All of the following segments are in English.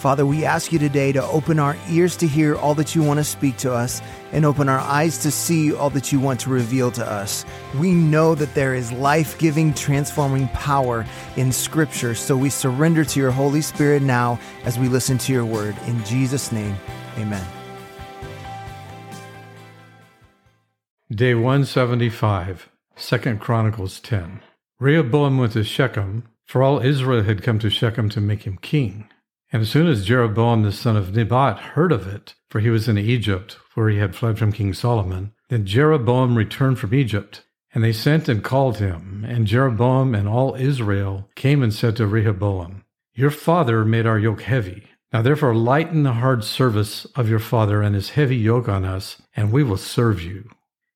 Father, we ask you today to open our ears to hear all that you want to speak to us and open our eyes to see all that you want to reveal to us. We know that there is life giving, transforming power in Scripture, so we surrender to your Holy Spirit now as we listen to your word. In Jesus' name, amen. Day 175, 2 Chronicles 10. Rehoboam went to Shechem, for all Israel had come to Shechem to make him king. And as soon as Jeroboam the son of Nebat heard of it, for he was in Egypt, where he had fled from King Solomon, then Jeroboam returned from Egypt. And they sent and called him, and Jeroboam and all Israel came and said to Rehoboam, Your father made our yoke heavy. Now therefore lighten the hard service of your father and his heavy yoke on us, and we will serve you.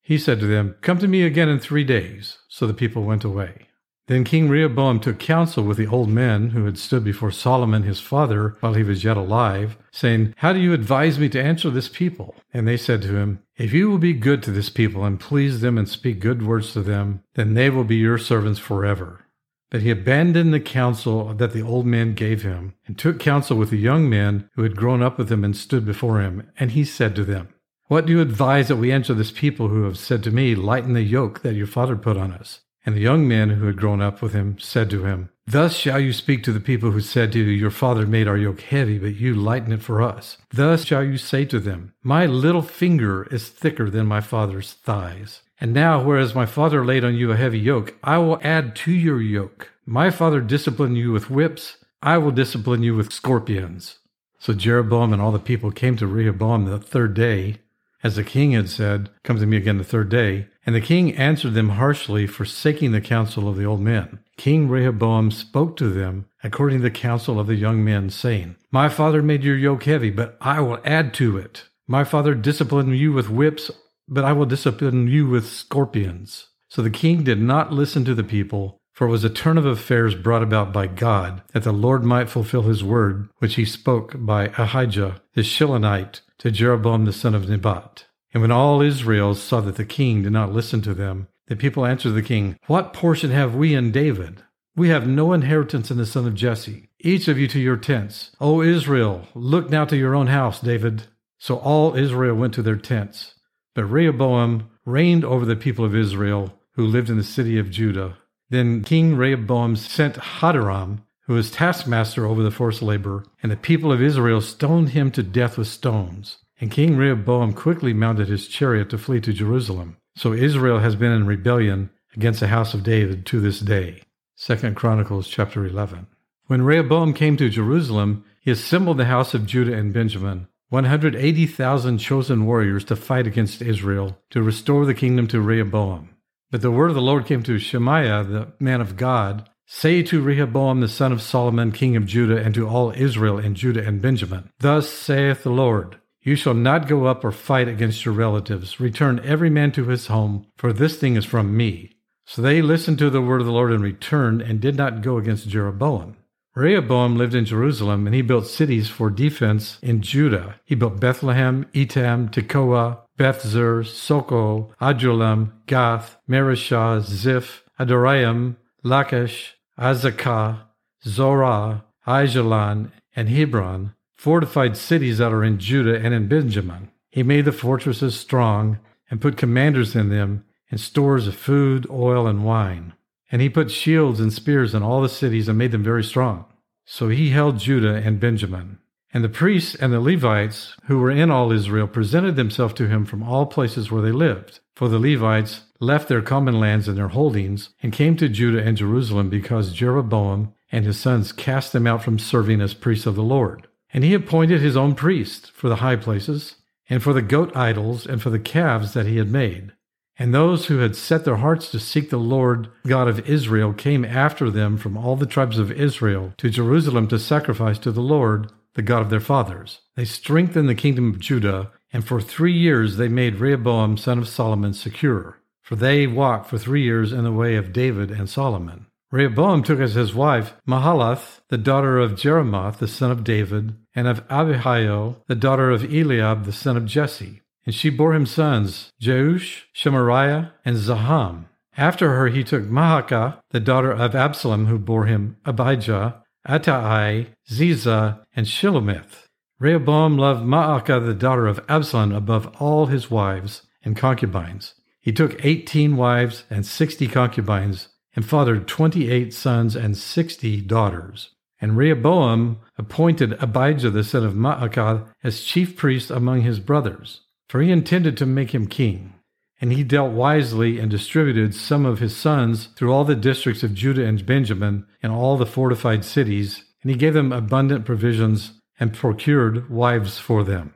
He said to them, Come to me again in three days. So the people went away. Then King Rehoboam took counsel with the old men who had stood before Solomon his father while he was yet alive, saying, How do you advise me to answer this people? And they said to him, If you will be good to this people and please them and speak good words to them, then they will be your servants forever. But he abandoned the counsel that the old men gave him, and took counsel with the young men who had grown up with him and stood before him. And he said to them, What do you advise that we answer this people who have said to me, Lighten the yoke that your father put on us? And the young men who had grown up with him said to him, Thus shall you speak to the people who said to you, Your father made our yoke heavy, but you lighten it for us. Thus shall you say to them, My little finger is thicker than my father's thighs. And now, whereas my father laid on you a heavy yoke, I will add to your yoke. My father disciplined you with whips, I will discipline you with scorpions. So Jeroboam and all the people came to Rehoboam the third day, as the king had said, Come to me again the third day. And the king answered them harshly, forsaking the counsel of the old men. King Rehoboam spoke to them according to the counsel of the young men, saying, My father made your yoke heavy, but I will add to it. My father disciplined you with whips, but I will discipline you with scorpions. So the king did not listen to the people, for it was a turn of affairs brought about by God, that the Lord might fulfill his word, which he spoke by Ahijah the Shilonite to Jeroboam the son of Nebat. And when all Israel saw that the king did not listen to them, the people answered the king, What portion have we in David? We have no inheritance in the son of Jesse. Each of you to your tents. O Israel, look now to your own house, David. So all Israel went to their tents. But Rehoboam reigned over the people of Israel who lived in the city of Judah. Then King Rehoboam sent Hadoram, who was taskmaster over the forced labor, and the people of Israel stoned him to death with stones. And King Rehoboam quickly mounted his chariot to flee to Jerusalem. So Israel has been in rebellion against the house of David to this day. 2 Chronicles chapter 11. When Rehoboam came to Jerusalem, he assembled the house of Judah and Benjamin, 180,000 chosen warriors to fight against Israel, to restore the kingdom to Rehoboam. But the word of the Lord came to Shemaiah, the man of God, Say to Rehoboam the son of Solomon, king of Judah, and to all Israel and Judah and Benjamin, Thus saith the Lord, You shall not go up or fight against your relatives. Return every man to his home, for this thing is from me. So they listened to the word of the Lord and returned, and did not go against Jeroboam. Rehoboam lived in Jerusalem, and he built cities for defense in Judah. He built Bethlehem, Etam, Tekoa, Beth-zur, Soco, Adullam, Gath, Mareshah, Ziph, Adoraim, Lachish, Azekah, Zorah, Aijalon, and Hebron, fortified cities that are in Judah and in Benjamin. He made the fortresses strong and put commanders in them and stores of food, oil, and wine. And he put shields and spears in all the cities and made them very strong. So he held Judah and Benjamin. And the priests and the Levites, who were in all Israel, presented themselves to him from all places where they lived. For the Levites left their common lands and their holdings and came to Judah and Jerusalem because Jeroboam and his sons cast them out from serving as priests of the Lord. And he appointed his own priests for the high places, and for the goat idols, and for the calves that he had made. And those who had set their hearts to seek the Lord God of Israel came after them from all the tribes of Israel to Jerusalem to sacrifice to the Lord, the God of their fathers. They strengthened the kingdom of Judah, and for three years they made Rehoboam son of Solomon secure. For they walked for three years in the way of David and Solomon. Rehoboam took as his wife Mahalath, the daughter of Jerimoth, the son of David, and of Abihail, the daughter of Eliab, the son of Jesse. And she bore him sons, Jeush, Shemariah, and Zaham. After her he took Maacah, the daughter of Absalom, who bore him Abijah, Attai, Ziza, and Shelomith. Rehoboam loved Maacah, the daughter of Absalom, above all his wives and concubines. He took eighteen wives and sixty concubines, and fathered twenty eight sons and sixty daughters. And Rehoboam appointed Abijah the son of Maacah as chief priest among his brothers, for he intended to make him king. And he dealt wisely and distributed some of his sons through all the districts of Judah and Benjamin and all the fortified cities, and he gave them abundant provisions and procured wives for them.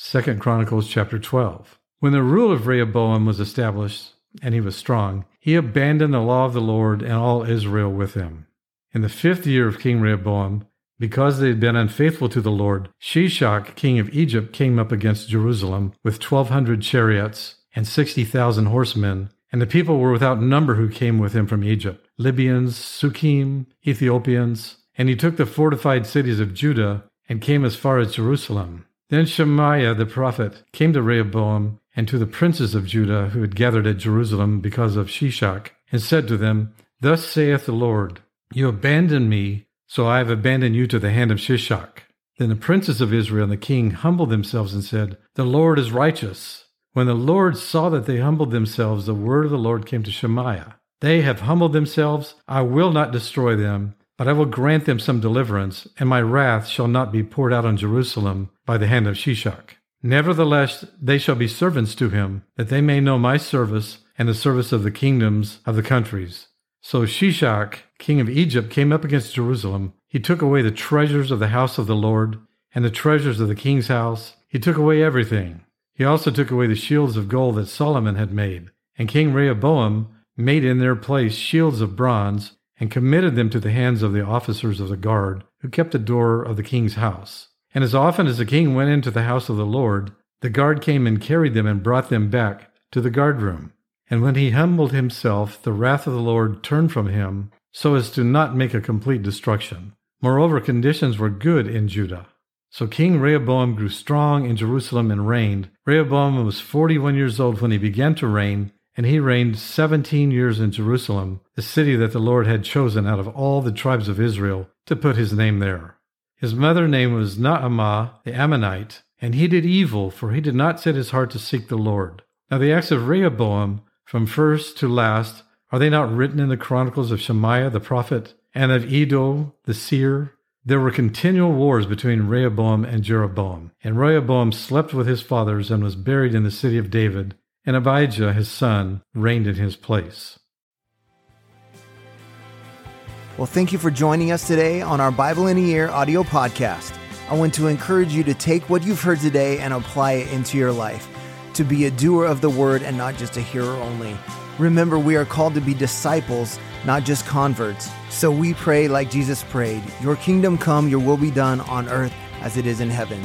2 Chronicles chapter 12. When the rule of Rehoboam was established, and he was strong, he abandoned the law of the Lord and all Israel with him. In the fifth year of King Rehoboam, because they had been unfaithful to the Lord, Shishak, king of Egypt, came up against Jerusalem with twelve hundred chariots and sixty thousand horsemen, and the people were without number who came with him from Egypt Libyans, Sukkiim, Ethiopians. And he took the fortified cities of Judah and came as far as Jerusalem. Then Shemaiah the prophet came to Rehoboam and to the princes of Judah who had gathered at Jerusalem because of Shishak, and said to them, Thus saith the Lord, You abandoned me, so I have abandoned you to the hand of Shishak. Then the princes of Israel and the king humbled themselves and said, The Lord is righteous. When the Lord saw that they humbled themselves, the word of the Lord came to Shemaiah. They have humbled themselves, I will not destroy them, but I will grant them some deliverance, and my wrath shall not be poured out on Jerusalem by the hand of Shishak. Nevertheless, they shall be servants to him, that they may know my service and the service of the kingdoms of the countries. So Shishak, king of Egypt, came up against Jerusalem. He took away the treasures of the house of the Lord and the treasures of the king's house. He took away everything. He also took away the shields of gold that Solomon had made. And King Rehoboam made in their place shields of bronze and committed them to the hands of the officers of the guard who kept the door of the king's house. And as often as the king went into the house of the Lord, the guard came and carried them and brought them back to the guard room. And when he humbled himself, the wrath of the Lord turned from him, so as to not make a complete destruction. Moreover, conditions were good in Judah. So King Rehoboam grew strong in Jerusalem and reigned. Rehoboam was forty one years old when he began to reign, and he reigned seventeen years in Jerusalem, the city that the Lord had chosen out of all the tribes of Israel to put his name there. His mother name was Naamah the Ammonite, and he did evil, for he did not set his heart to seek the Lord. Now the acts of Rehoboam, from first to last, are they not written in the chronicles of Shemaiah the prophet, and of Iddo the seer? There were continual wars between Rehoboam and Jeroboam, and Rehoboam slept with his fathers and was buried in the city of David, and Abijah his son reigned in his place. Well, thank you for joining us today on our Bible in a Year audio podcast. I want to encourage you to take what you've heard today and apply it into your life, to be a doer of the word and not just a hearer only. Remember, we are called to be disciples, not just converts. So we pray like Jesus prayed Your kingdom come, your will be done on earth as it is in heaven.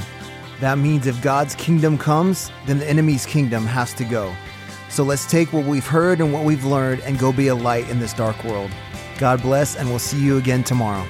That means if God's kingdom comes, then the enemy's kingdom has to go. So let's take what we've heard and what we've learned and go be a light in this dark world. God bless, and we'll see you again tomorrow.